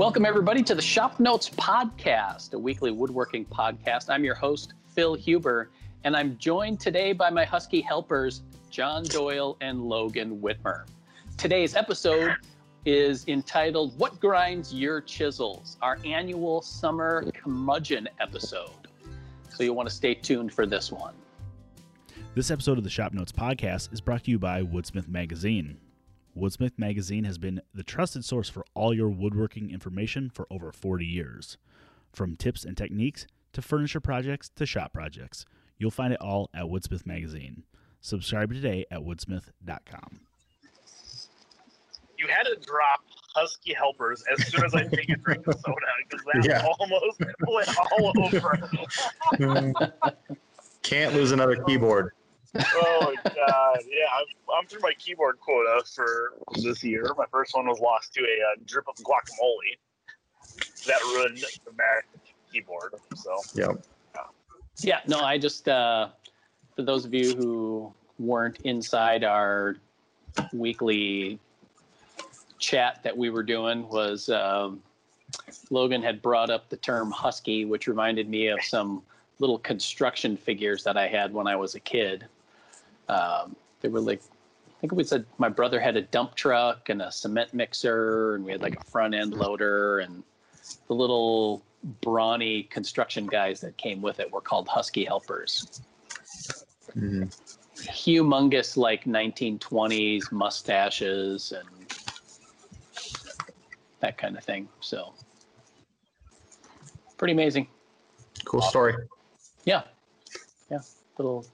Welcome, everybody, to the Shop Notes Podcast, a weekly woodworking podcast. I'm your host, Phil Huber, and I'm joined today by my Husky helpers, John Doyle and Logan Wittmer. Today's episode is entitled What Grinds Your Chisels, our annual summer curmudgeon episode. So you'll want to stay tuned for this one. This episode of the Shop Notes Podcast is brought to you by Woodsmith Magazine. Woodsmith Magazine has been the trusted source for all your woodworking information for over 40 years. From tips and techniques to furniture projects to shop projects, you'll find it all at Woodsmith Magazine. Subscribe today at woodsmith.com. You had to drop Husky Helpers as soon as I take a drink of soda because that Yeah. almost went all over. Can't lose another keyboard. Oh my god! Yeah, I'm, I'm through my keyboard quota for this year. My first one was lost to a uh, drip of guacamole. That ruined the Mac keyboard. So Yep. Yeah, no, I just, uh, for those of you who weren't inside our weekly chat that we were doing, was um, Logan had brought up the term husky, which reminded me of some little construction figures that I had when I was a kid. Um, they were like, I think we said my brother had a dump truck and a cement mixer, and we had like a front end loader, and the little brawny construction guys that came with it were called husky helpers. Mhm. Humongous, like 1920s mustaches and that kind of thing. So, pretty amazing. Cool story. Yeah, yeah. Little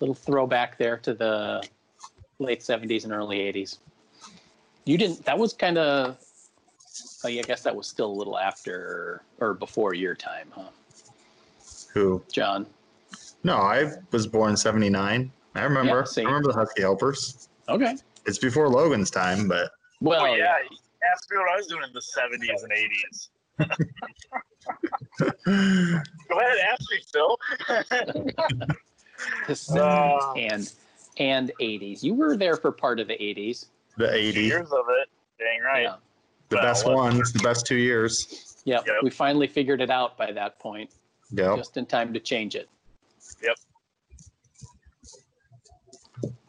little throwback there to the late '70s and early '80s. You didn't. That was kind of. Oh, I guess that was still a little after or before your time, huh, Who? John? No, I was born 79. I remember. Yeah, I remember the Husky Helpers. Okay. It's before Logan's time, but Well, oh yeah, ask me what I was doing in the 70s and 80s. Go ahead, ask me, Phil. the 70s Uh. and and 80s. You were there for part of the 80s. the 80s. years of it. Dang right. Yeah. the Well, best what- ones, the best two years. Yep. Yep. We finally figured it out by that point, Yep. just in time to change it. Yep.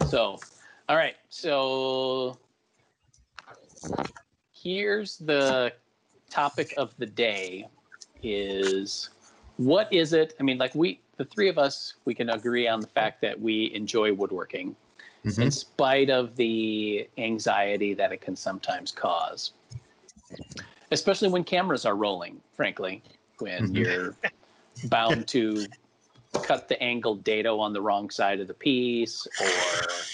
So, all right. So here's the topic of the day is what is it? I mean, like we the three of us, we can agree on the fact that we enjoy woodworking in Mhm. spite of the anxiety that it can sometimes cause. Especially when cameras are rolling, frankly, when Mhm. you're bound to cut the angled dado on the wrong side of the piece or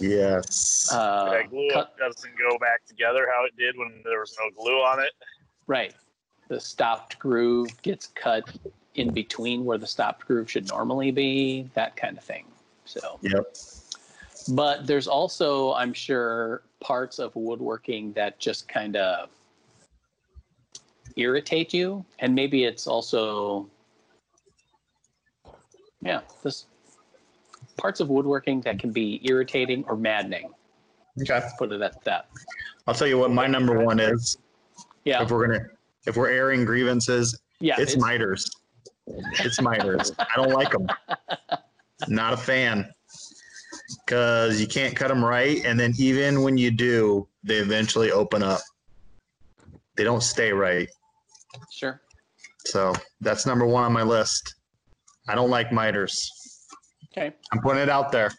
Yes. uh, that glue cut, doesn't go back together how it did when there was no glue on it. right. The stopped groove gets cut in between where the stopped groove should normally be, that kind of thing. So, yep. but there's also, I'm sure, parts of woodworking that just kind of irritate you. And maybe it's also, yeah, this parts of woodworking that can be irritating or maddening. Okay. Put it at that. I'll tell you what my number one is. Yeah. If we're gonna, if we're airing grievances, Yeah. it's, miters. It's miters. I don't like them. Not a fan. Because you can't cut them right, and then even when you do, they eventually open up. They don't stay right. Sure. So that's number one on my list. I don't like miters. Okay. I'm putting it out there.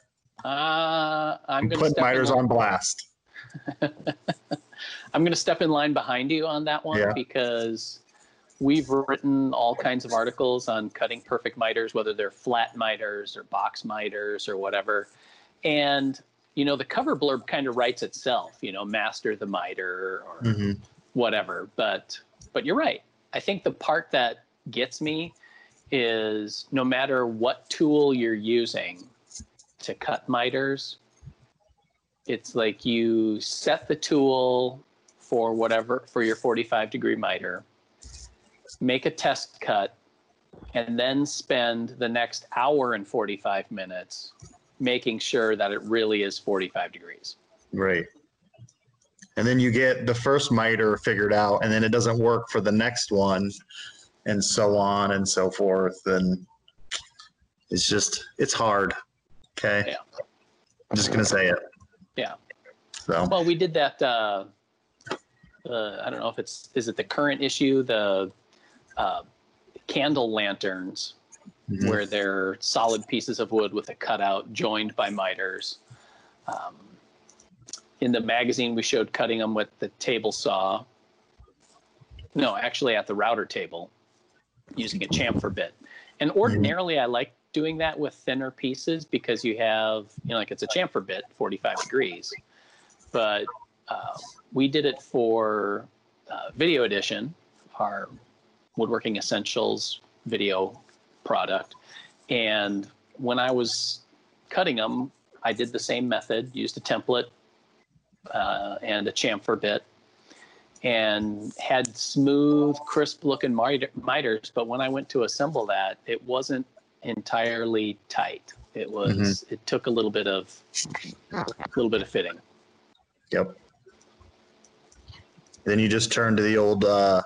Uh, I'm I'm going to putting miters on blast. I'm going to step in line behind you on that one Yeah. because we've written all kinds of articles on cutting perfect miters, whether they're flat miters or box miters or whatever. And you know, the cover blurb kind of writes itself. You know, master the miter or hmm whatever. But but you're right. I think the part that gets me is no matter what tool you're using to cut miters, it's like you set the tool for whatever for your 45 degree miter, make a test cut, and then spend the next hour and 45 minutes making sure that it really is 45 degrees. Right. and then you get the first miter figured out, and then it doesn't work for the next one, and so on and so forth, and it's just it's hard. Okay. Yeah. I'm just gonna say it. Yeah. So Well, we did that. Uh, uh, I don't know if it's is it the current issue the uh, candle lanterns mhm. where they're solid pieces of wood with a cutout joined by miters. Um, in the magazine, we showed cutting them with the table saw. No, actually, at the router table, using a chamfer bit. And ordinarily, I like doing that with thinner pieces because you have, you know, like it's a chamfer bit, 45 degrees. But uh, we did it for uh, Video Edition, our Woodworking Essentials video product. And when I was cutting them, I did the same method, used a template uh, and a chamfer bit, and had smooth, crisp looking miter- miters. But when I went to assemble that, it wasn't entirely tight. It was. It took a little bit of, a little bit of fitting. Yep. Then you just turn to the old uh,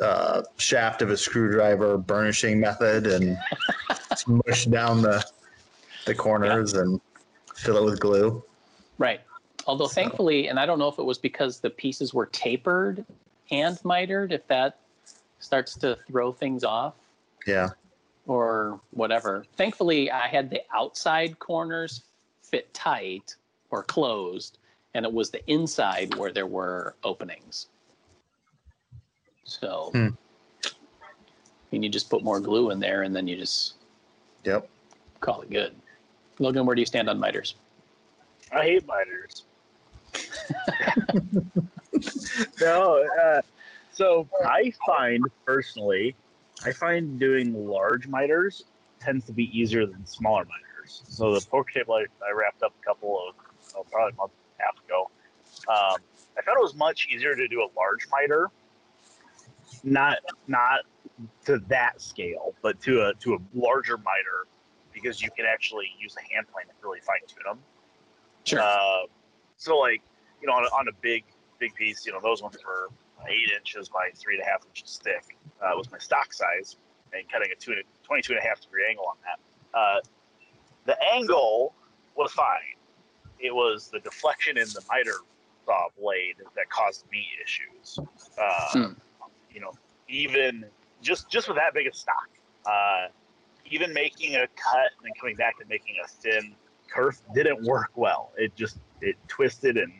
uh, shaft of a screwdriver burnishing method and smush down the the corners and fill it with glue. Right. Although thankfully, and I don't know if it was because the pieces were tapered and mitered, if that starts to throw things off Yeah. or whatever. Thankfully, I had the outside corners fit tight or closed, and it was the inside where there were openings. So, Hmm. I mean, you just put more glue in there and then you just Yep. call it good. Logan, where do you stand on miters? I hate miters. no, uh, so I find personally, I find doing large miters tends to be easier than smaller miters. So the poker table I, I wrapped up a couple of, oh, probably a month and a half ago. Um, I found it was much easier to do a large miter, not not to that scale, but to a to a larger miter, because you can actually use a hand plane to really fine tune them. Sure. Uh, so like you know on a, on a big big piece, you know those ones were eight inches by three and a half inches thick. Uh, was my stock size, and cutting a two, 22 and a half degree angle on that. Uh, the angle was fine. It was the deflection in the miter saw blade that caused me issues. Uh, Hmm. You know, even just just with that big a stock, uh, even making a cut and then coming back and making a thin kerf didn't work well. It just it twisted and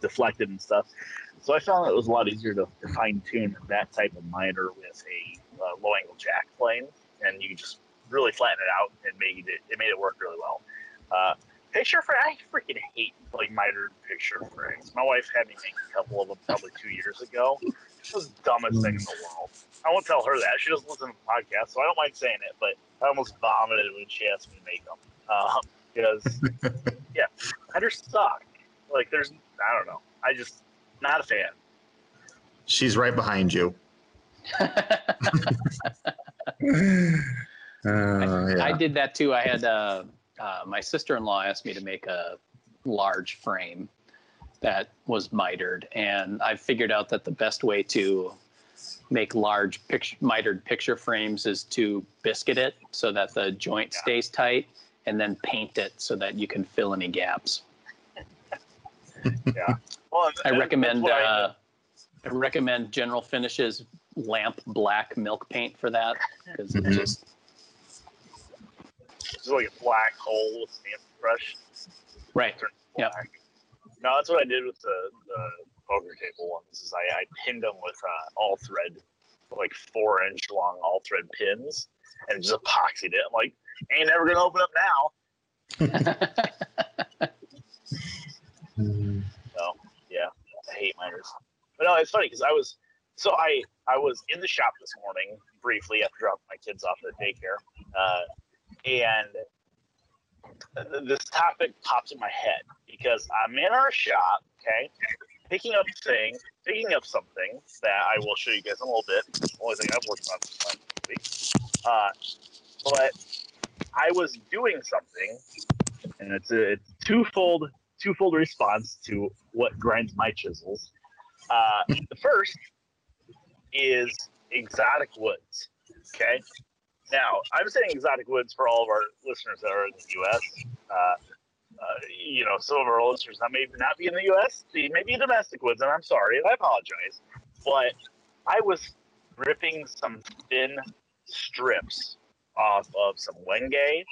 deflected and stuff. So I found it was a lot easier to, to fine tune that type of miter with a uh, low angle jack plane, and you just really flatten it out and made it it made it work really well. Uh, picture frame, I freaking hate like mitered picture frames. My wife had me make a couple of them probably two years ago. It was the dumbest thing in the world. I won't tell her that. She doesn't listen to the podcast, so I don't mind saying it. But I almost vomited when she asked me to make them um, because yeah, miters suck. Like there's I don't know. I just not a fan. She's right behind you. Uh, yeah. I did that too. I had uh, uh, my sister-in-law asked me to make a large frame that was mitered, and I figured out that the best way to make large picture, mitered picture frames is to biscuit it so that the joint Yeah. stays tight, and then paint it so that you can fill any gaps. Yeah. Well, I recommend that's I uh, I recommend General Finishes lamp black milk paint for that because Mhm. it's just It's like a black hole with stamp brush. right. Turn Yep. black. No, that's what I did with the, the poker table ones. Is I, I pinned them with uh, all thread, like four inch long all thread pins, and just epoxied it. I'm like, ain't never gonna open up now. So yeah, I hate miters. But no, it's funny because I was so I I was in the shop this morning briefly after dropping my kids off at daycare, uh, and this topic pops in my head because I'm in our shop, okay, picking up thing, picking up something that I will show you guys in a little bit. Only thing I've worked on this week. Uh, but I was doing something, and it's a, it's twofold twofold response to what grinds my chisels. Uh, the first is exotic woods. Okay. Now, I'm saying exotic woods for all of our listeners that are in the U.S. Uh, uh, you know, some of our listeners that may not be in the U.S., they may be domestic woods, and I'm sorry, and I apologize. But I was ripping some thin strips off of some Wenge,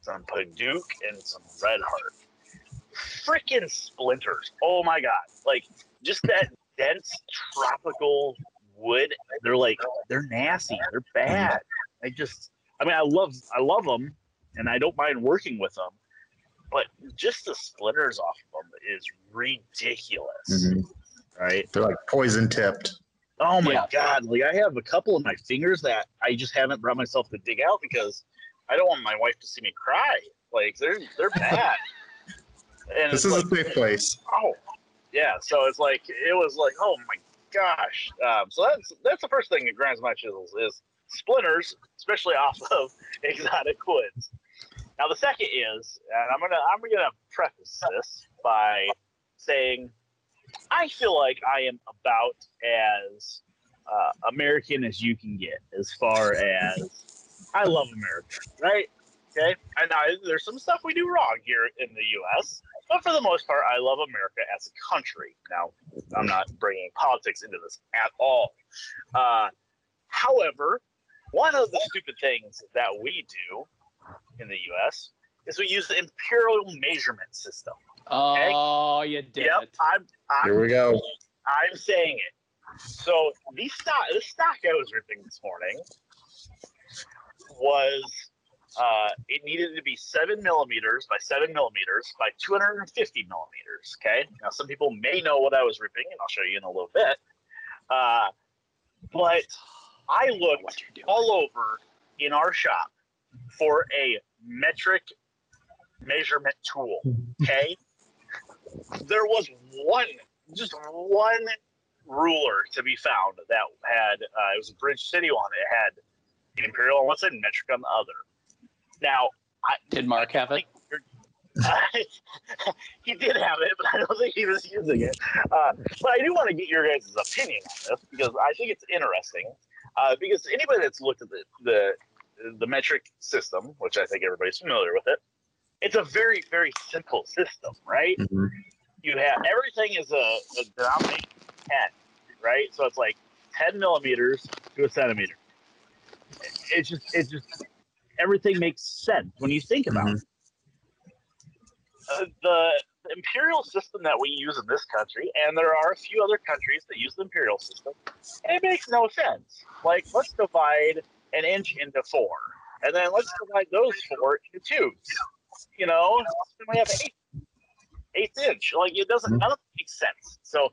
some Padauk, and some Red Heart. Freaking splinters. Oh my God. Like, just that dense tropical wood. They're like, they're nasty. They're bad. I just, I mean, I love, I love them, and I don't mind working with them, but just the splinters off of them is ridiculous, Mhm. right? They're like poison tipped. Oh my Yeah. god! Like I have a couple of my fingers that I just haven't brought myself to dig out because I don't want my wife to see me cry. Like they're they're bad. and This is like, a safe place. oh yeah so it's like it was like oh my gosh um, so that's that's the first thing that grinds my chisels is splinters especially off of exotic woods now the second is and i'm gonna i'm gonna preface this by saying i feel like i am about as uh, american as you can get as far as i love america right okay and there's some stuff we do wrong here in the us but for the most part, I love America as a country. Now, I'm not bringing politics into this at all. Uh, however, one of the stupid things that we do in the U.S. is we use the imperial measurement system. Okay? Oh, you did Yep, it. I'm, I'm Here we go. I'm saying it. So the stock, the stock I was ripping this morning was uh, it needed to be seven millimeters by seven millimeters by 250 millimeters. Okay. Now some people may know what I was ripping, and I'll show you in a little bit. Uh, but I looked What all over in our shop for a metric measurement tool. Okay. there was one, just one ruler to be found that had, uh, it was a Bridge City one. It had the Imperial on one side and metric on the other. Now, I, Did Mark have it? he did have it, but I don't think he was using it. Uh, but I do want to get your guys' opinion on this because I think it's interesting. Uh, because anybody that's looked at the, the the metric system, which I think everybody's familiar with it, it's a very very simple system, right? Mhm. You have everything is a, a denominator ten, right? So it's like ten millimeters to a centimeter. It's just it's just everything makes sense when you think about it uh, the, the imperial system that we use in this country, and there are a few other countries that use the imperial system, it makes no sense. Like, let's divide an inch into four, and then let's divide those four into two. You know, then we have eight, eighth inch. Like, it doesn't, none of it makes sense. So,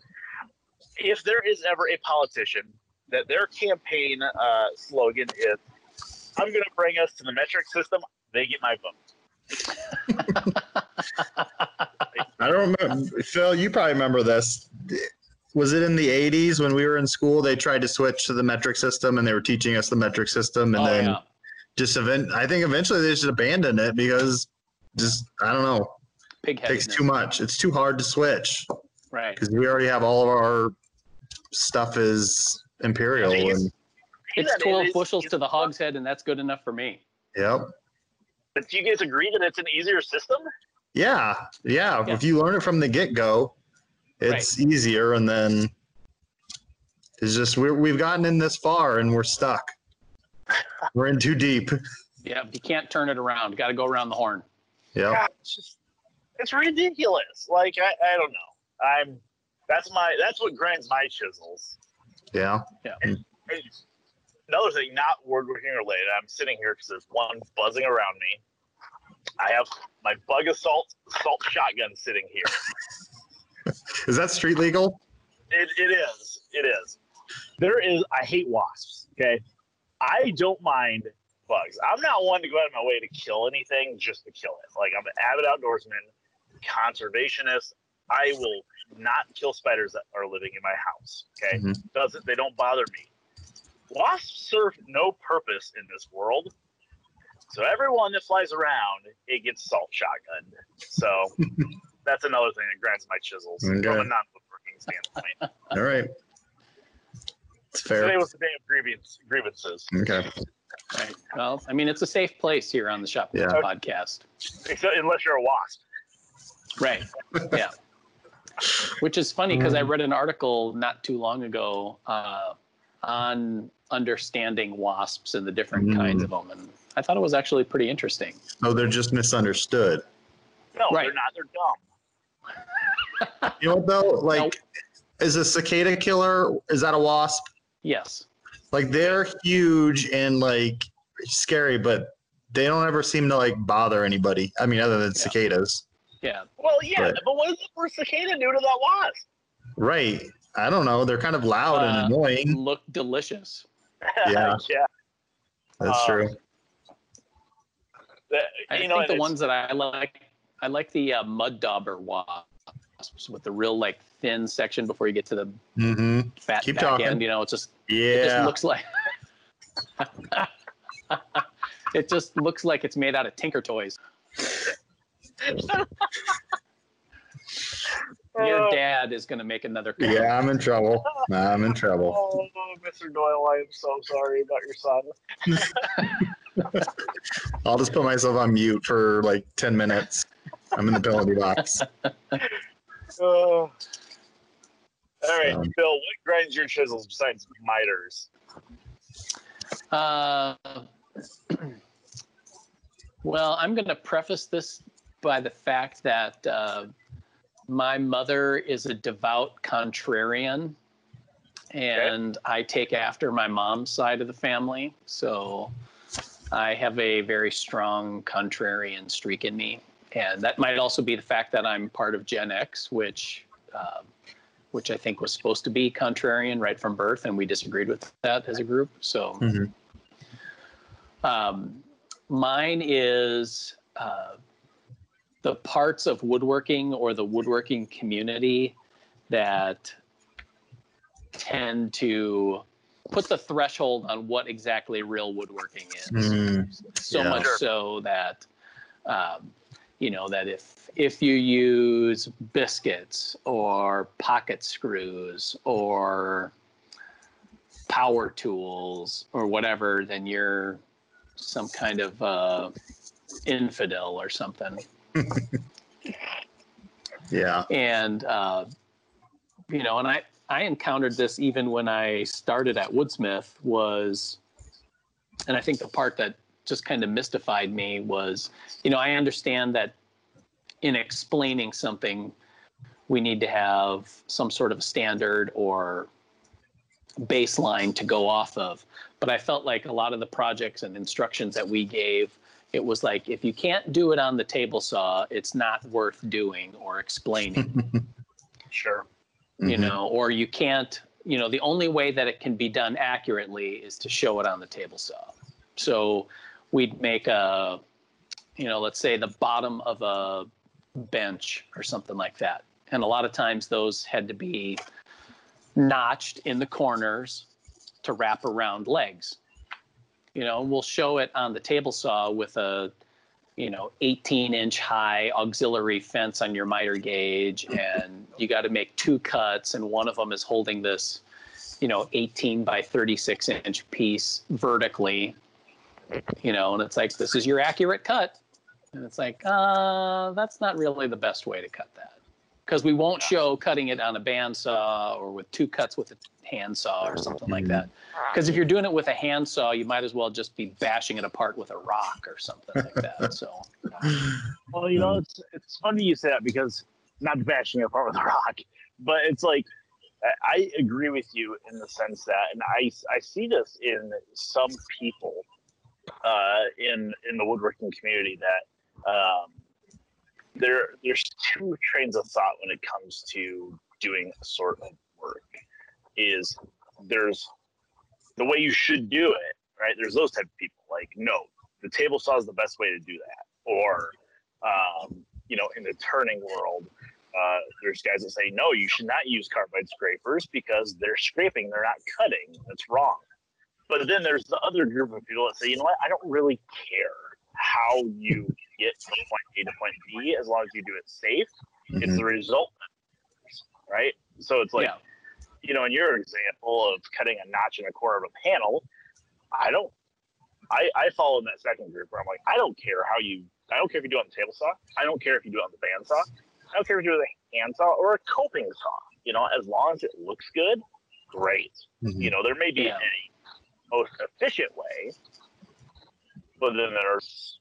if there is ever a politician that their campaign uh, slogan is, I'm going to bring us to the metric system, they get my vote. I don't remember. Phil, you probably remember this. Was it in the 80s when we were in school? They tried to switch to the metric system and they were teaching us the metric system. And oh, then yeah. just event, I think eventually they just abandoned it because just, I don't know, Pig it takes too much. It's too hard to switch Right. because we already have all of our stuff is imperial. I think it's- And, It's 12 is- bushels to the hogshead, and that's good enough for me. yep. But do you guys agree that it's an easier system? Yeah, yeah. Yeah. If you learn it from the get go, it's easier, and then it's just we're, we've gotten in this far and we're stuck. we're in too deep. Yeah, you can't turn it around. Got to go around the horn. Yeah, it's just it's ridiculous. Like I, I don't know. I'm that's my that's what grinds my chisels. Yeah. And another thing, not woodworking related. I'm sitting here because there's one buzzing around me. I have my Bug-A-Salt assault shotgun sitting here. Is that street legal? It, it is. It is. There is. I hate wasps. Okay. I don't mind bugs. I'm not one to go out of my way to kill anything just to kill it. Like I'm an avid outdoorsman, conservationist. I will not kill spiders that are living in my house. Okay. Mhm. Doesn't they don't bother me. Wasps serve no purpose in this world. So everyone that flies around, it gets salt shotgunned. So that's another thing that grinds my chisels Okay. from a non-woodworking standpoint. All right. It's fair. Today was the day of grievance, grievances, Okay. Right. Well, I mean, it's a safe place here on the Shop Notes Yeah. podcast. except unless you're a wasp. Right. Yeah. Which is funny because I Mm. read an article not too long ago uh, on understanding wasps and the different Mm. kinds of them, and I thought it was actually pretty interesting. Oh, they're just misunderstood. No, Right. they're not. They're dumb. You know what though? Like, is a cicada killer? Is that a wasp? Yes. Like they're huge and like scary, but they don't ever seem to like bother anybody. I mean, other than Yeah. cicadas, Yeah. Well, yeah, Right. but what does the first cicada do to that wasp? right? I don't know. They're kind of loud Uh, and annoying. Look delicious. Yeah. yeah. That's uh, true. That- I know, think the ones that I like, I like the uh, mud dauber wasps with the real like thin section before you get to the Mm-hmm. fat Keep back talking. end. You know, it just it just Yeah. looks like it just looks like it's made out of Tinker Toys. Your Oh, dad is going to make another. comment. Yeah, I'm in trouble. I'm in trouble. Oh, Mr. Doyle, I am so sorry about your son. I'll just put myself on mute for like 10 minutes. I'm in the penalty box. Oh. All right, Um, Phil, what grinds your chisels besides miters? Uh, well, I'm going to preface this by the fact that uh, my mother is a devout contrarian, and I take after my mom's side of the family. So I have a very strong contrarian streak in me. And that might also be the fact that I'm part of Gen X, which. Uh, which I think was supposed to be contrarian right from birth, and we disagreed with that as a group. So, Mhm. um, mine is uh, the parts of woodworking or the woodworking community that tend to put the threshold on what exactly real woodworking is. Mm, so Yeah. much so that um, you know that if if you use biscuits or pocket screws or power tools or whatever then you're some kind of uh, infidel or something yeah. and uh, you know and i i encountered this even when i started at woodsmith was and i think the part that just kind of mystified me was you know i understand that in explaining something we need to have some sort of standard or baseline to go off of but i felt like a lot of the projects and instructions that we gave it was like if you can't do it on the table saw it's not worth doing or explaining Sure. you Mhm. know or you can't you know the only way that it can be done accurately is to show it on the table saw so we'd make a you know let's say the bottom of a bench or something like that and a lot of times those had to be notched in the corners to wrap around legs you know we'll show it on the table saw with a you know 18 inch high auxiliary fence on your miter gauge and you got to make two cuts and one of them is holding this you know 18 by 36 inch piece vertically you know and it's like this is your accurate cut. And it's like uh that's not really the best way to cut that because we won't show cutting it on a bandsaw or with two cuts with a handsaw or something like that. Because if you're doing it with a handsaw you might as well just be bashing it apart with a rock or something like that so. Well, you know, it's it's funny you say that because not bashing it apart with a rock, but it's like I- I agree with you in the sense that, and I I see this in some people uh, in in the woodworking community that um, there there's two trains of thought when it comes to doing sort of work. Is there's the way you should do it, right? There's those type of people like no, the table saw is the best way to do that, or um, you know, in the turning world, uh, there's guys that say, no, you should not use carbide scrapers because they're scraping, they're not cutting. That's wrong. But then there's the other group of people that say, you know what, I don't really care how you get from point A to point B as long as you do it safe It's Mhm. the result, right? So it's like, yeah. you know, in your example of cutting a notch in a corner of a panel, I don't. I, I fall in that second group where I'm like, I don't care how you. I don't care if you do it on the table saw. I don't care if you do it on the bandsaw. I don't care if you do it with a hand saw or a coping saw. You know, as long as it looks good, great. Mhm. You know, there may be Yeah. a most efficient way, then there's.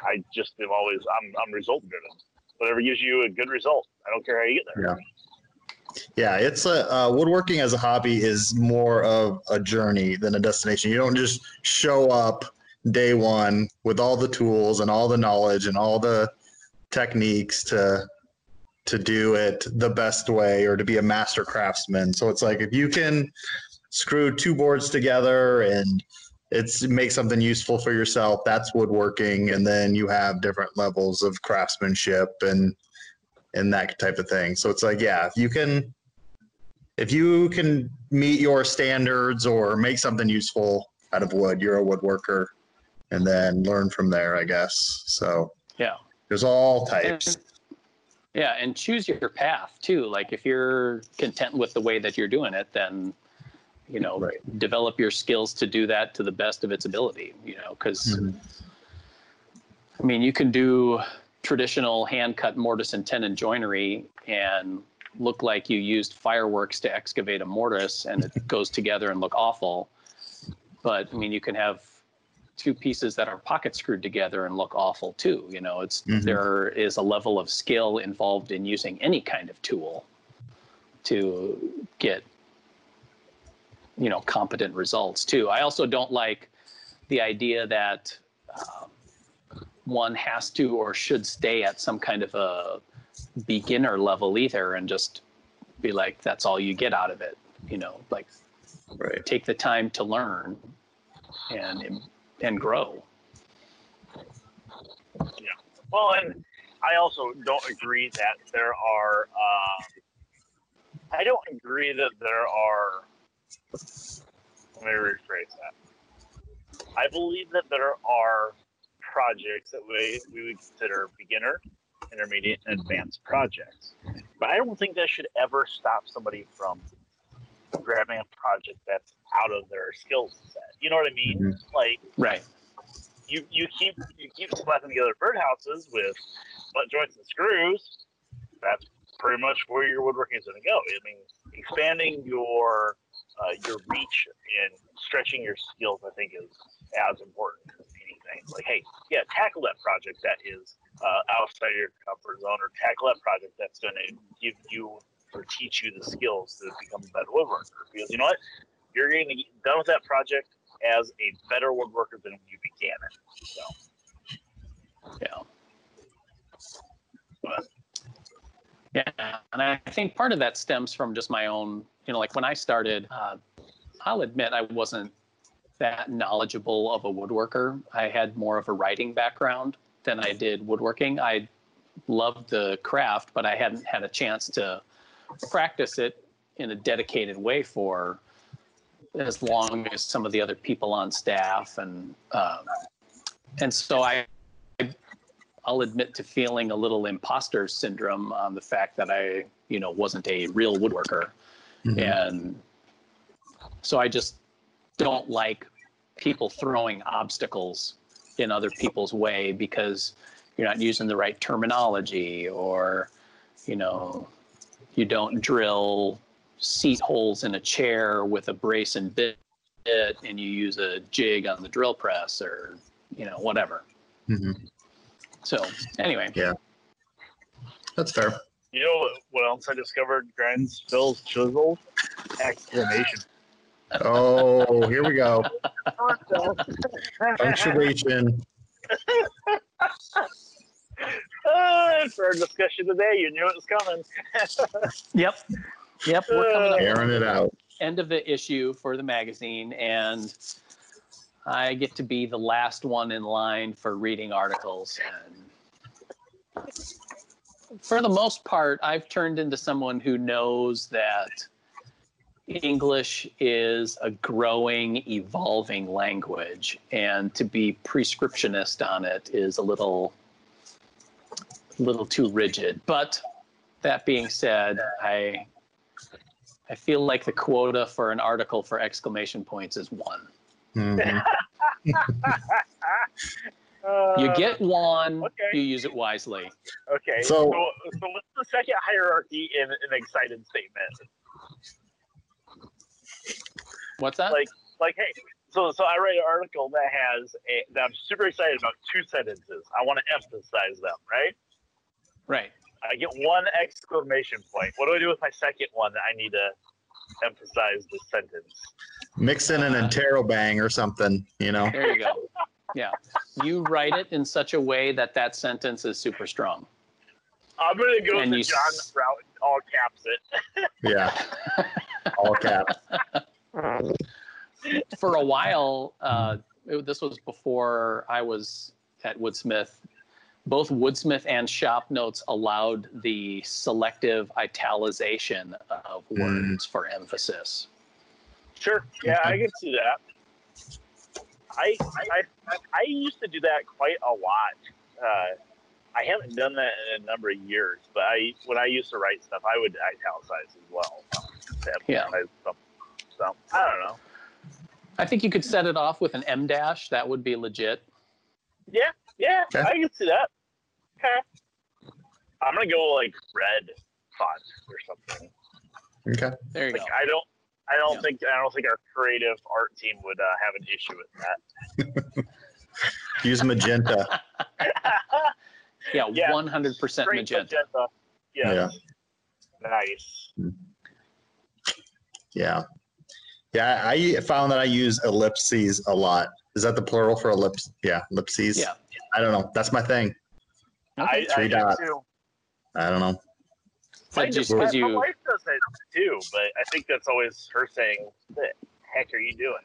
I just am always. I'm I'm result driven. Whatever gives you a good result. I don't care how you get there. Yeah. Yeah, it's a uh, woodworking as a hobby is more of a journey than a destination. You don't just show up day one with all the tools and all the knowledge and all the techniques to to do it the best way or to be a master craftsman. So it's like if you can screw two boards together and it's make something useful for yourself, that's woodworking. And then you have different levels of craftsmanship and and that type of thing. So it's like, yeah, if you can, if you can meet your standards or make something useful out of wood, you're a woodworker, and then learn from there, I guess. So Yeah. there's all types. Yeah, and choose your path too. Like if you're content with the way that you're doing it, then you know, Right. develop your skills to do that to the best of its ability. You know, because Mhm. I mean, you can do traditional hand cut mortise and tenon joinery and look like you used fireworks to excavate a mortise and it goes together and look awful. But I mean, you can have two pieces that are pocket screwed together and look awful too. You know, it's Mhm. there is a level of skill involved in using any kind of tool to get you know competent results too. I also don't like the idea that um, one has to or should stay at some kind of a beginner level either and just be like that's all you get out of it you know like Right. take the time to learn and and grow yeah Well, and I also don't agree that there are. Um, I don't agree that there are. Let me rephrase that. I believe that there are projects that we, we would consider beginner, intermediate, and advanced projects. But I don't think that should ever stop somebody from grabbing a project that's out of their skill set. You know what I mean? Mhm. Like right you you keep you keep slapping together birdhouses with butt joints and screws. That's pretty much where your woodworking is going to go. I mean, expanding your uh, your reach and stretching your skills, I think, is as important as anything. Like, hey, yeah, tackle that project that is uh, outside your comfort zone, or tackle that project that's going to give you or teach you the skills to become a better woodworker. Because you know what, you're going to get done with that project as a better woodworker than when you began it. So, yeah but Yeah, and I think part of that stems from just my own, you know, like when I started, uh, I'll admit I wasn't that knowledgeable of a woodworker. I had more of a writing background than I did woodworking. I loved the craft, but I hadn't had a chance to practice it in a dedicated way for as long as some of the other people on staff, and um, and so I I'll admit to feeling a little imposter syndrome on the fact that I, you know, wasn't a real woodworker. Mhm. And so I just don't like people throwing obstacles in other people's way because you're not using the right terminology or, you know, you don't drill seat holes in a chair with a brace and bit and you use a jig on the drill press or, you know, whatever. Mhm. So anyway, Yeah. That's fair. you know what, what else I discovered? Grinds, Phil's chisel exclamation. Oh, here we go. Punctuation. Ah, for our discussion today, you knew it was coming. yep, yep, we're coming up Airing it out. end of the issue for the magazine and I get to be the last one in line for reading articles and for the most part I've turned into someone who knows that English is a growing evolving language and to be prescriptionist on it is a little little too rigid but that being said, I I feel like the quota for an article for exclamation points is one. Mhm. Uh, You get one, okay. you use it wisely. okay. So- So, so, what's the second hierarchy in an excited statement? What's that? Like- Like, hey, so so I write an article that has a that I'm super excited about two sentences. I want to emphasize them, right? right. I get one exclamation point. What do I do with my second one that I need to emphasize the sentence? Mix in an interrobang or something, you know? There you go. Yeah. You write it in such a way that that sentence is super strong. I'm gonna go And the John s- route, and all caps it. Yeah. All caps. For a while, uh, it- this was before I was at Woodsmith. Both Woodsmith and Shop Notes allowed the selective italicization of Mm. words for emphasis. Sure. Yeah, I can see that. I, I I used to do that quite a lot. Uh, I haven't done that in a number of years, but I when I used to write stuff, I would italicize as well. Yeah. emphasize something. So I don't know. I think you could set it off with an em dash. That would be legit. Yeah, yeah, Okay. I can see that. Okay. I'm gonna go like red font or something. Okay. There you Like go. I don't. I don't Yeah. think I don't think our creative art team would uh, have an issue with that. Use magenta. Yeah, Yeah. 100% Straight magenta. Yes. Nice. Yeah. Yeah. I found that I use ellipses a lot. Is that the plural for ellipse? Yeah. Ellipses. Yeah. I don't know. That's my thing. I, Three I do dots. too. I don't know. But just my- 'cause my you- wife does that too, but I think that's always her saying, "What the heck are you doing?"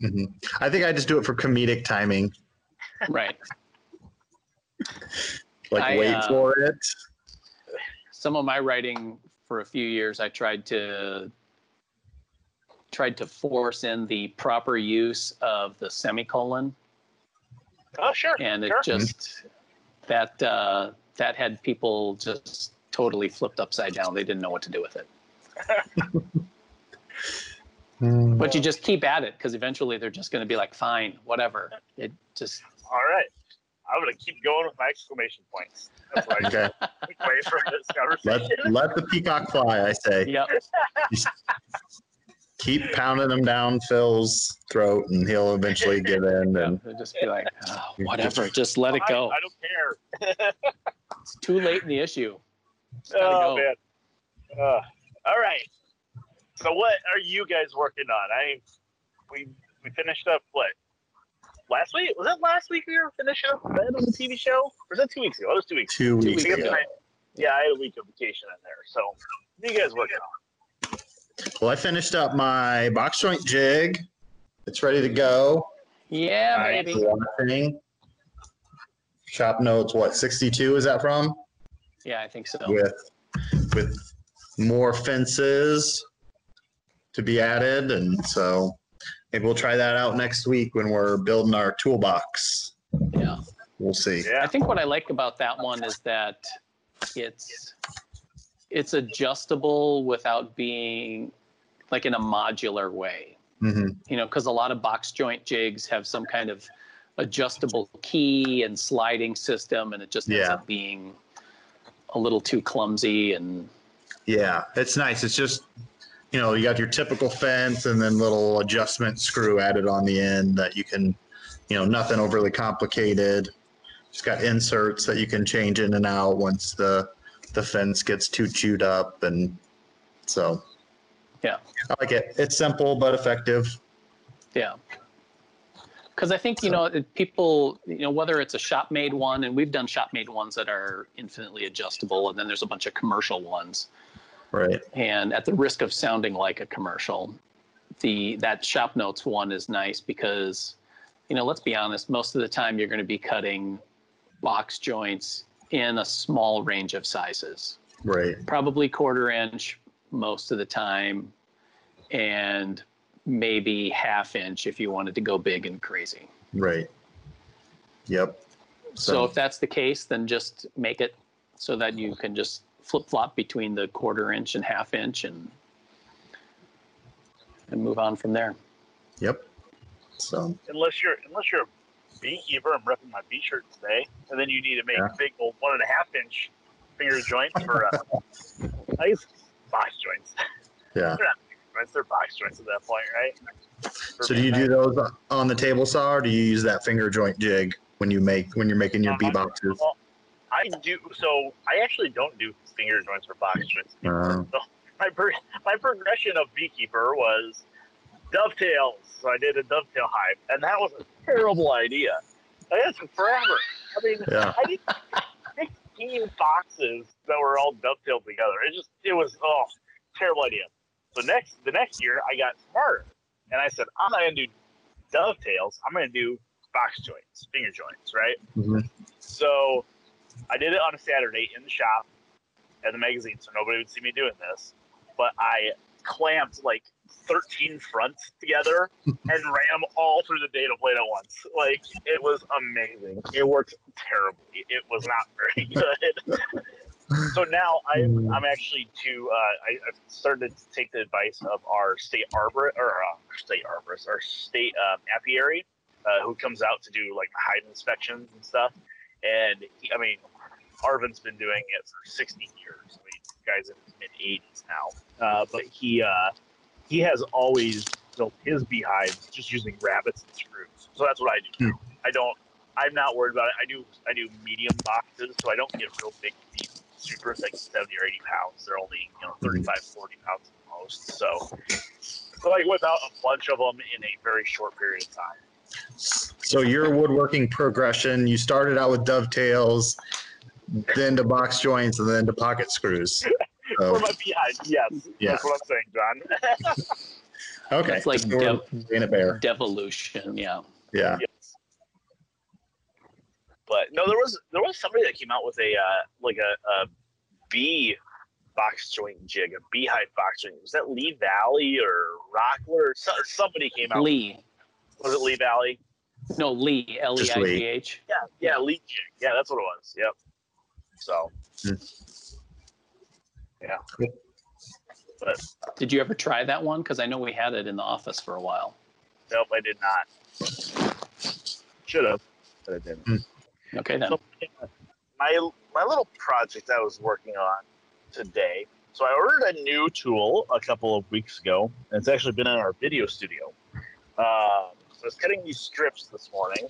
hmm I think I just do it for comedic timing. Right. Like I, wait uh, for it. some of my writing for a few years i tried to tried to force in the proper use of the semicolon Oh, sure. and it sure. just that uh, that had people just totally flipped upside down they didn't know what to do with it Hmm. but you just keep at it because eventually they're just going to be like fine whatever it just All right. I'm gonna keep going with my exclamation points. That's what Okay. take away this Let conversation. let the peacock fly. I say. yep Keep pounding him down Phil's throat, and he'll eventually give in. And they'll just be like oh, whatever just let it go I, I don't care. it's too late in the issue It's gotta Oh go. man. Uh, all right. So what are you guys working on? I we we finished up what last week? Was that last week we were finishing up Red on the TV show? Or was that two weeks ago? It was two weeks. two Two weeks weeks ago. ago. Yeah, I had a week of vacation in there. So what are you guys working on? Well, I finished up my box joint jig. It's ready to go. yeah baby watching. Shop notes. What sixty-two is that from? Yeah i think so With with more fences to be added, and so maybe we'll try that out next week when we're building our toolbox. yeah We'll see. I Yeah. think what I like about that one is that it's it's adjustable without being like in a modular way. hmm You know, because a lot of box joint jigs have some kind of adjustable key and sliding system, and it just ends Yeah. up being a little too clumsy. And Yeah, it's nice. It's just, you know, you got your typical fence and then little adjustment screw added on the end that you can, you know, nothing overly complicated. Just got inserts that you can change in and out once the the fence gets too chewed up and so Yeah. I like it. It's simple but effective. yeah. Because I think, you know, people, you know, whether it's a shop made one, and we've done shop made ones that are infinitely adjustable, and then there's a bunch of commercial ones. Right. and at the risk of sounding like a commercial the that shop notes one is nice because you know let's be honest most of the time you're going to be cutting box joints in a small range of sizes Right. probably quarter inch most of the time and maybe half inch if you wanted to go big and crazy Right. Yep. so, if that's the case then just make it so that you can just flip flop between the quarter inch and half inch and and move on from there. Yep. So unless you're unless you're a beekeeper, I'm repping my bee shirt today, and then you need to make Yeah. big old one and a half inch finger joints for uh, nice box joints. yeah. Joints, They're box joints at that point, right? So do you do those on the table saw, or do you use that finger joint jig when you make when you're making your bee boxes? I do. So I actually don't do finger joints or box joints. Uh, my pro- my progression of beekeeper was dovetails. So I did a dovetail hive, and that was a terrible idea. It took forever. I mean, Yeah. I did 16 boxes that were all dovetailed together. It just it was oh terrible idea. So next the next year I got smarter, and I said I'm not gonna do dovetails. I'm gonna do box joints, finger joints, right? Mhm. So I did it on a Saturday in the shop at the magazine, so nobody would see me doing this. But I clamped like 13 fronts together and ran them all through the dado blade at once. Like it was amazing. It worked terribly. It was not very good. So now I'm I'm actually to uh, I, I've started to take the advice of our state arbor or uh, state arborist, our state um, apiary, uh, who comes out to do like hive inspections and stuff. And he, I mean, Arvin's been doing it for 60 years. I mean, the guy's in his mid 80s now. Uh, but he uh, he has always built his beehives just using rabbets and screws. So that's what I do. Hmm. I don't. I'm not worried about it. I do. I do medium boxes, so I don't get real big bees. Supers like 70 or 80 pounds. They're only you know mm-hmm. 35, 40 pounds at the most. So, so I whip out a bunch of them in a very short period of time. So your woodworking progression, you started out with dovetails, then to box joints, and then to pocket screws. For So, my beehives, yes, Yeah. that's what I'm saying, John. okay. It's like So dev- being a bear. devolution. Yeah. Yeah. yes. But no, there was there was somebody that came out with a uh, like a, a bee box joint jig, a beehive box joint. Was that Lee Valley or Rockler? So, somebody came out. Leigh. Was it Lee Valley? No, Leigh. L E I G H. Yeah, yeah, Leigh jig. Yeah, that's what it was. Yep. So. Hmm. Yeah. Cool. But Did you ever try that one? Because I know we had it in the office for a while. nope, I did not. Should have, but I didn't. Okay then. So, my my little project I was working on today. So I ordered a new tool a couple of weeks ago, and it's actually been in our video studio. Um, so I was cutting these strips this morning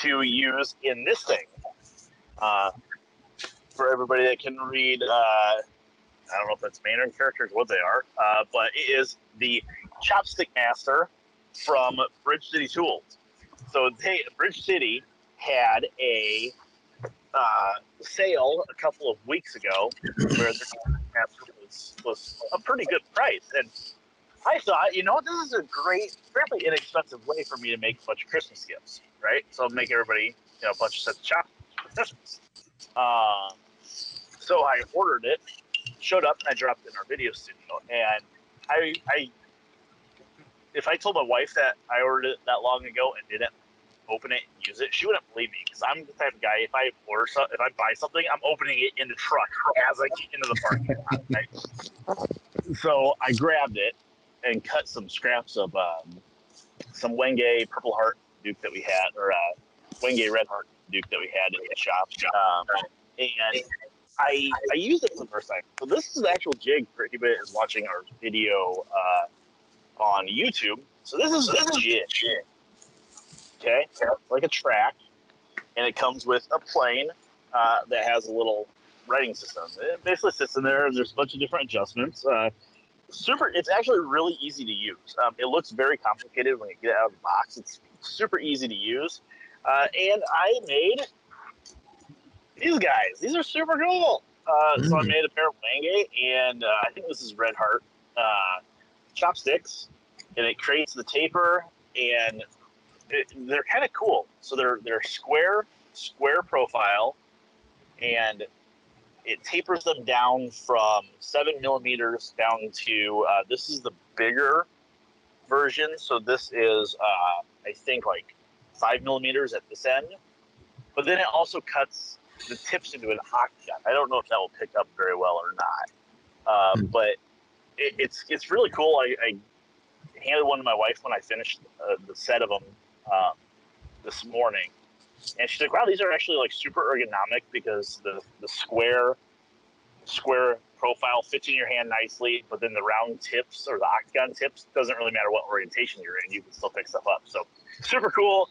to use in this thing. Uh, for everybody that can read, uh, I don't know if that's Mandarin characters, what they are, uh, but it is the Chopstick Master from Bridge City Tools. So they, Bridge City had a uh, sale a couple of weeks ago where the was, was a pretty good price. And I thought, you know, this is a great, fairly inexpensive way for me to make a bunch of Christmas gifts, right? So I'll make everybody, you know, a bunch of sets of chocolates. Uh, so I ordered it, showed up, and I dropped it in our video studio. And I, I, if I told my wife that I ordered it that long ago and didn't open it and use it, she wouldn't believe me because I'm the type of guy. If I order so, if I buy something, I'm opening it in the truck as I get into the parking lot. Right? So I grabbed it and cut some scraps of um, some Wenge Purple Heart Duke that we had, or uh, Wenge Red Heart Duke that we had in the shop. Um, and I I used it for the first time. So this is the actual jig for anybody that's watching our video uh, on YouTube. So this is a jig okay, like a track, and it comes with a plane uh, that has a little writing system. It basically sits in there, and there's a bunch of different adjustments. Uh, super, it's actually really easy to use. Um, it looks very complicated when you get it out of the box. It's super easy to use, uh, and I made these guys. These are super cool. Uh, So I Mm. made a pair of Wenge, and uh, I think this is Red Heart uh, chopsticks, and it creates the taper and it, they're kind of cool. So they're they're square square profile, and it tapers them down from seven millimeters down to uh, this is the bigger version. So this is uh, I think like five millimeters at this end, but then it also cuts the tips into an octagon. I don't know if that will pick up very well or not, uh, Hmm. but it, it's it's really cool. I, I handed one to my wife when I finished uh, the set of them um, this morning, and she's like, "Wow, these are actually like super ergonomic because the the square square profile fits in your hand nicely, but then the round tips or the octagon tips doesn't really matter what orientation you're in. You can still pick stuff up. So super cool.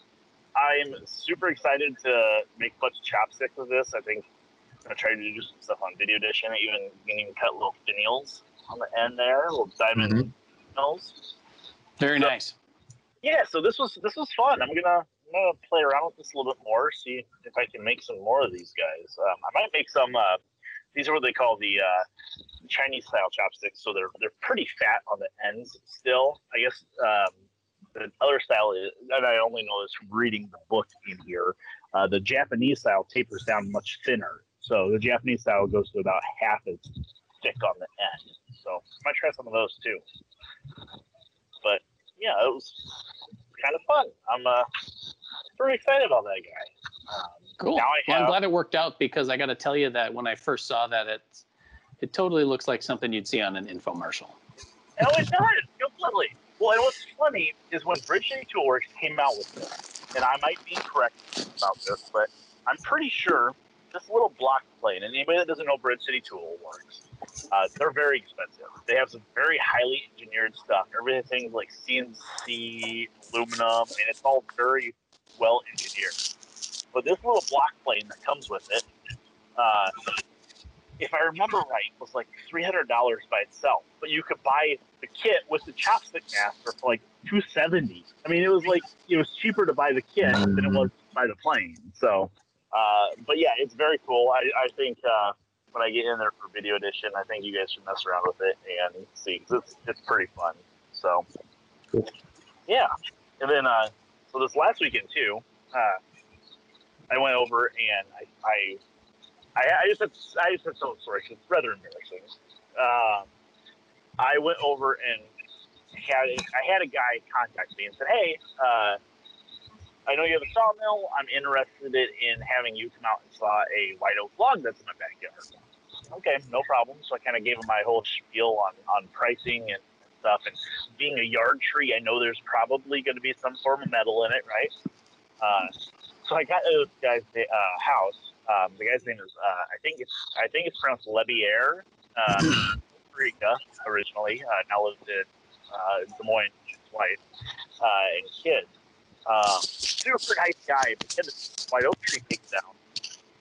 I'm super excited to make a bunch of chopsticks with this. I think I'm gonna try to do some stuff on video edition. Even you can even cut little finials on the end there, little diamond Mhm. finials. Very So- nice. Yeah, so this was this was fun. I'm gonna I'm gonna play around with this a little bit more, see if I can make some more of these guys. Um, I might make some. Uh, these are what they call the uh, Chinese style chopsticks. So they're they're pretty fat on the ends still. I guess um, the other style is, I only know this from reading the book in here. Uh, the Japanese style tapers down much thinner. So the Japanese style goes to about half as thick on the end. So I might try some of those too. But yeah, it was kind of fun. I'm uh, pretty excited about that guy. Um, Cool. Now I well, I'm glad it worked out because I got to tell you that when I first saw that, it it totally looks like something you'd see on an infomercial. Oh, it does completely. Well, and what's funny is when Bridge City Toolworks came out with this, and I might be incorrect about this, but I'm pretty sure this little block plane, and anybody that doesn't know Bridge City Toolworks, uh, they're very expensive. They have some very highly engineered stuff. Everything's like CNC, aluminum, and it's all very well engineered. But this little block plane that comes with it, uh, if I remember right, was like three hundred dollars by itself. But you could buy the kit with the chopstick master for like two seventy. I mean, it was like it was cheaper to buy the kit than it was to buy the plane. So, uh, but yeah, it's very cool. I, I think uh, when I get in there for video edition, I think you guys should mess around with it and see 'cause it's it's pretty fun. So, yeah. And then uh, so this last weekend too, uh, I went over and I. I I, I just had I just had some stories. It's rather embarrassing. Um, I went over and had I had a guy contact me and said, "Hey, uh, I know you have a sawmill. I'm interested in having you come out and saw a white oak log that's in my backyard." Okay, no problem. So I kind of gave him my whole spiel on on pricing and stuff. And being a yard tree, I know there's probably going to be some form of metal in it, right? Uh, so I got this guy's uh, house. Um, the guy's name is uh, I think it's I think it's pronounced Lebier, uh, Rica originally. Uh, now lives in uh, Des Moines with his wife uh, and kids. Um, super nice guy. But had this white oak tree taken down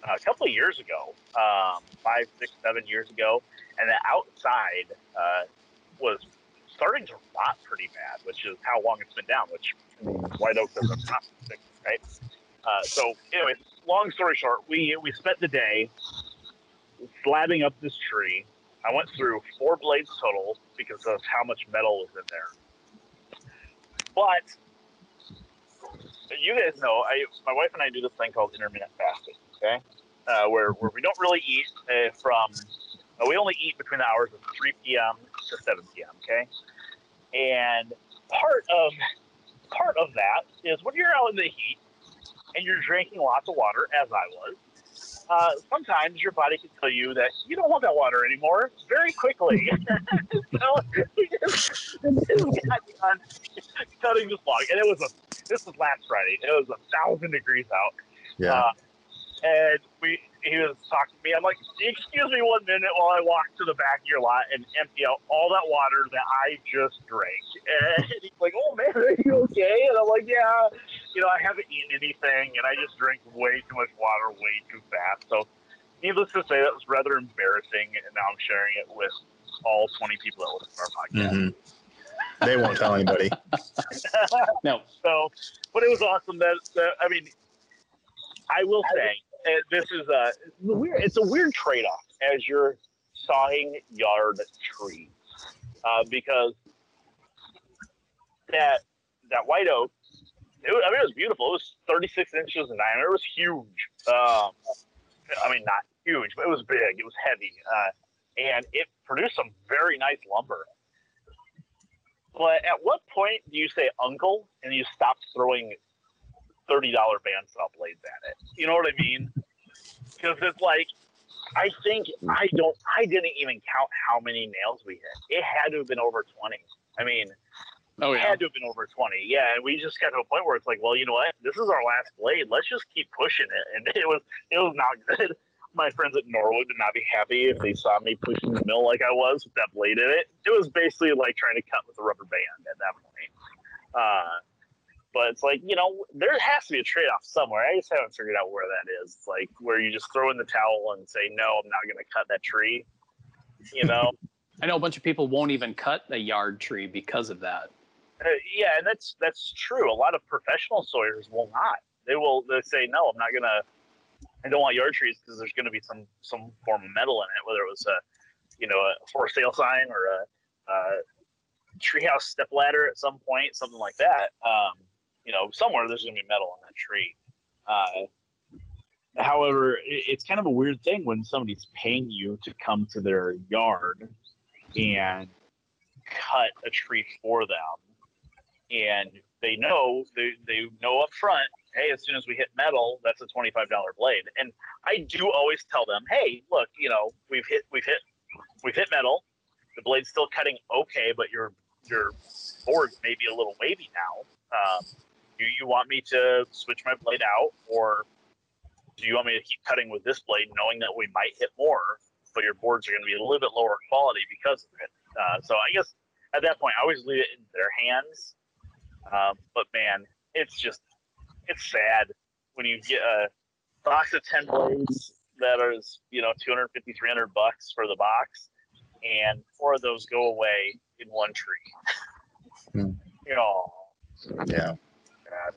uh, a couple of years ago, um, five, six, seven years ago, and the outside uh, was starting to rot pretty bad, which is how long it's been down. Which white oak doesn't rot, right? Uh, so, anyway, long story short, we we spent the day slabbing up this tree. I went through four blades total because of how much metal was in there. But you guys know, I my wife and I do this thing called intermittent fasting. Okay, uh, where where we don't really eat uh, from. Uh, we only eat between the hours of 3 p.m. to 7 p.m. Okay, and part of part of that is when you're out in the heat and you're drinking lots of water, as I was, uh, sometimes your body can tell you that you don't want that water anymore very quickly. so we just, just got done cutting this log, and it was a this was last Friday. It was a thousand degrees out. Yeah. Uh, and we he was talking to me. I'm like, excuse me one minute while I walk to the back of your lot and empty out all that water that I just drank. And he's like, oh man, are you okay? And I'm like, yeah, you know, I haven't eaten anything and I just drank way too much water way too fast. So needless to say, that was rather embarrassing. And now I'm sharing it with all 20 people that listen to our podcast. Mhm. They won't tell anybody. No, So, but it was awesome. That, that I mean, I will say this is a weird. It's a weird trade-off as you're sawing yard trees uh, because that that white oak. It I mean, it was beautiful. It was 36 inches in diameter. It was huge. Um, I mean, not huge, but it was big. It was heavy, uh, and it produced some very nice lumber. But at what point do you say uncle and you stop throwing thirty dollar bandsaw blades at it? You know what I mean? because it's like I think I don't I didn't even count how many nails we hit. It had to have been over twenty. I mean, Oh it had to have been over twenty. Yeah, and we just got to a point where it's like, well, you know what? This is our last blade. Let's just keep pushing it. And it was it was not good. My friends at Norwood would not be happy if they saw me pushing the mill like I was with that blade in it. It was basically like trying to cut with a rubber band at that point. Uh, but it's like, you know, there has to be a trade off somewhere. I just haven't figured out where that is. It's like where you just throw in the towel and say, no, I'm not going to cut that tree. You know? I know a bunch of people won't even cut a yard tree because of that. Uh, yeah, and that's that's true. A lot of professional sawyers will not. They will they say, no, I'm not going to, I don't want yard trees because there's going to be some some form of metal in it, whether it was a, you know, a for sale sign or a, a treehouse step ladder at some point, something like that. Um, you know, somewhere there's going to be metal on that tree. Uh, however, it, it's kind of a weird thing when somebody's paying you to come to their yard and cut a tree for them, and they know they, they know up front. Hey, as soon as we hit metal, that's a twenty-five dollar blade. And I do always tell them, hey, look, you know, we've hit, we've hit, we've hit metal. The blade's still cutting okay, but your your board may be a little wavy now. Um, do you want me to switch my blade out, or do you want me to keep cutting with this blade, knowing that we might hit more, but your boards are going to be a little bit lower quality because of it? Uh, so I guess at that point, I always leave it in their hands. Um, but man, it's just it's sad when you get a box of 10 blades that is, you know, 250, 300 bucks for the box, and four of those go away in one tree. Hmm. You know, Yeah. God.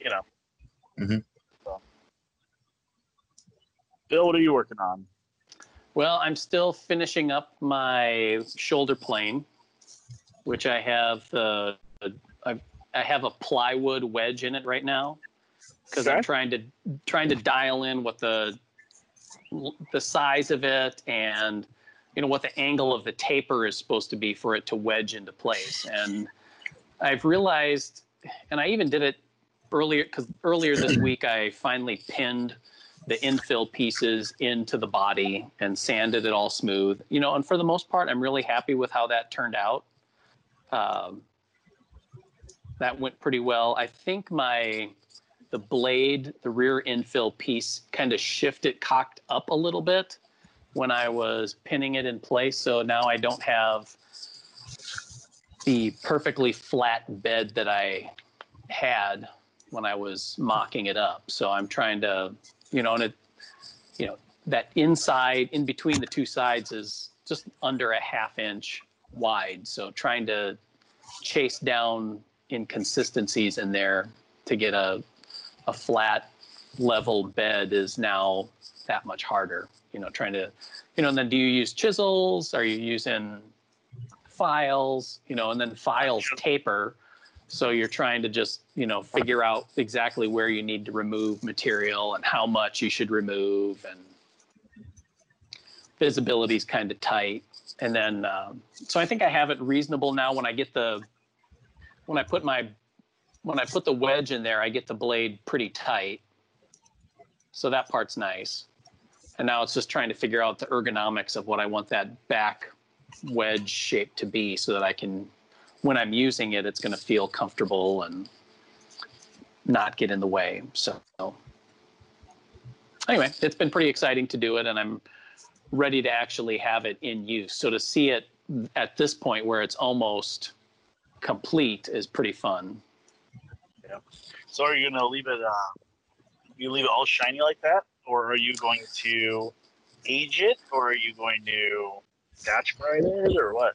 You know. Mm-hmm. So. Phil, what are you working on? Well, I'm still finishing up my shoulder plane, which I have the I, I have a plywood wedge in it right now because I'm trying to trying to dial in what the the size of it and you know what the angle of the taper is supposed to be for it to wedge into place. And I've realized, and I even did it earlier because earlier this week I finally pinned the infill pieces into the body and sanded it all smooth. You know, and for the most part, I'm really happy with how that turned out. Um, that went pretty well. I think my the blade, the rear infill piece, kind of shifted, cocked up a little bit when I was pinning it in place. So now I don't have the perfectly flat bed that I had when I was mocking it up. So I'm trying to, you know, and it, you know, that inside in between the two sides is just under a half inch wide. So trying to chase down inconsistencies in there to get a a flat level bed is now that much harder. You know, trying to, you know, and then do you use chisels? Are you using files? You know, and then files taper. So you're trying to just, you know, figure out exactly where you need to remove material and how much you should remove and visibility is kind of tight. And then, um, so I think I have it reasonable now when I get the, when I put my, when I put the wedge in there, I get the blade pretty tight. So that part's nice. And now it's just trying to figure out the ergonomics of what I want that back wedge shape to be so that I can, when I'm using it, it's going to feel comfortable and not get in the way. So anyway, it's been pretty exciting to do it and I'm ready to actually have it in use. So to see it at this point where it's almost complete is pretty fun. Yeah. So are you going to leave it? Uh, you leave it all shiny like that, or are you going to age it, or are you going to scotch brite it, or what?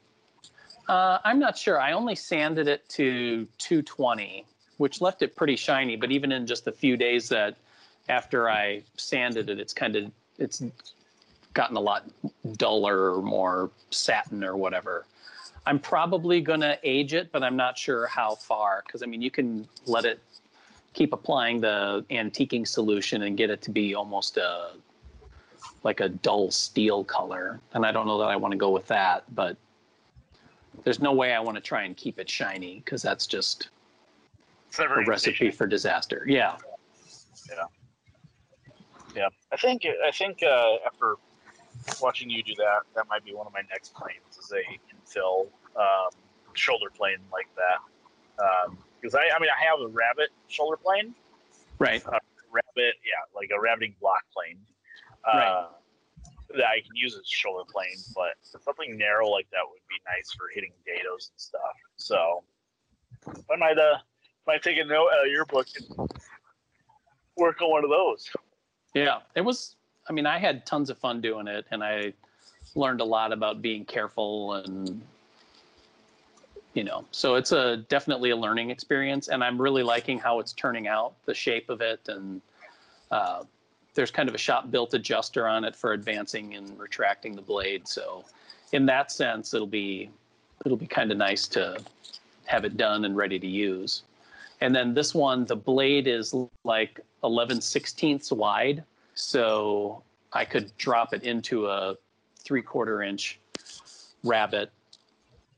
Uh, I'm not sure. I only sanded it to 220, which left it pretty shiny. But even in just a few days that after I sanded it, it's kind of it's gotten a lot duller or more satin or whatever. I'm probably gonna age it, but I'm not sure how far. Because I mean, you can let it keep applying the antiquing solution and get it to be almost a like a dull steel color. And I don't know that I want to go with that, but there's no way I want to try and keep it shiny because that's just a recipe for disaster. Yeah. Yeah, Yeah. I think I think uh, after watching you do that, that might be one of my next planes is a infill um, shoulder plane like that. Because I, I mean, I have a rabbet shoulder plane, Right. rabbet, yeah, like a rabbeting block plane. Uh, Right. That I can use as shoulder plane, but something narrow like that would be nice for hitting dados and stuff. So I might uh might take a note out of your book and work on one of those. Yeah, it was. I mean, I had tons of fun doing it, and I learned a lot about being careful and you know. So it's a definitely a learning experience, and I'm really liking how it's turning out, the shape of it, and uh, there's kind of a shop built adjuster on it for advancing and retracting the blade. So in that sense, it'll be it'll be kind of nice to have it done and ready to use. And then this one, the blade is like 11 sixteenths wide. So I could drop it into a three quarter inch rabbet,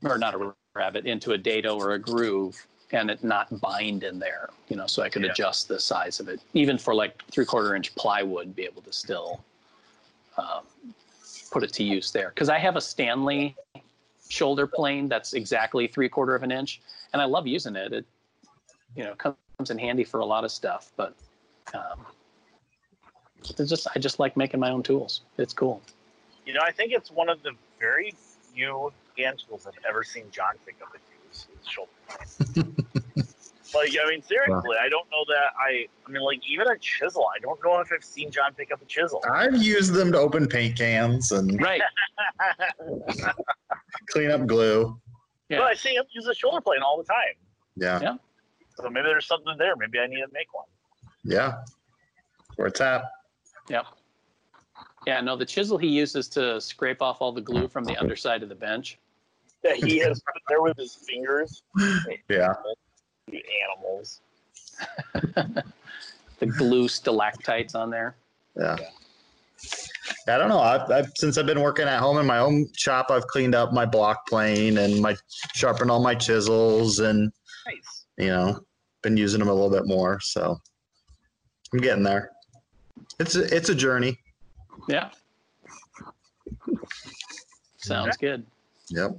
or not a rabbet, into a dado or a groove and it not bind in there, you know, so I could Yeah. adjust the size of it. Even for like three quarter inch plywood, be able to still um, put it to use there. Because I have a Stanley shoulder plane that's exactly three quarter of an inch, and I love using it. It, you know, comes in handy for a lot of stuff. But um, it's just, I just like making my own tools. It's cool. You know, I think it's one of the very few hand tools I've ever seen John pick up use his shoulder. like, I mean, seriously, I don't know that I. I mean, like, even a chisel. I don't know if I've seen John pick up a chisel. I've used them to open paint cans and Right. clean up glue. Yeah. But I see him use a shoulder plane all the time. Yeah. Yeah. So maybe there's something there. Maybe I need to make one. Yeah. Where it's at. Yep. Yeah, no, the chisel he uses to scrape off all the glue from the underside of the bench. That he has put there with his fingers. Yeah. You animals. The glue stalactites on there. Yeah. I don't know. I've, I've since I've been working at home in my own shop, I've cleaned up my block plane and my sharpened all my chisels and Nice. you know been using them a little bit more. So I'm getting there. It's a, it's a journey. Yeah. Sounds good. Yep.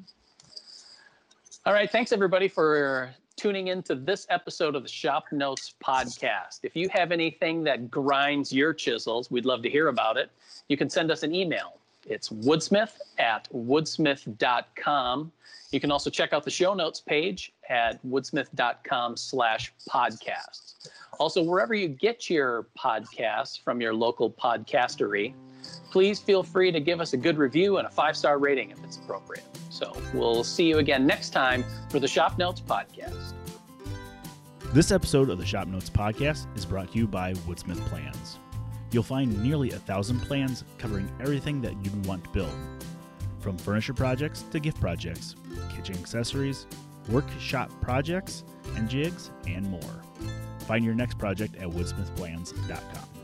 All right. Thanks, everybody, for tuning in to this episode of the Shop Notes podcast. If you have anything that grinds your chisels, we'd love to hear about it. You can send us an email. It's woodsmith at woodsmith.com. You can also check out the show notes page at woodsmith.com slash podcasts. Also, wherever you get your podcasts from your local podcastery, please feel free to give us a good review and a five star rating if it's appropriate. So we'll see you again next time for the Shop Notes podcast. This episode of the Shop Notes podcast is brought to you by Woodsmith Plans. You'll find nearly a thousand plans covering everything that you'd want to build, from furniture projects to gift projects, kitchen accessories, workshop projects, and jigs, and more. Find your next project at woodsmithplans.com.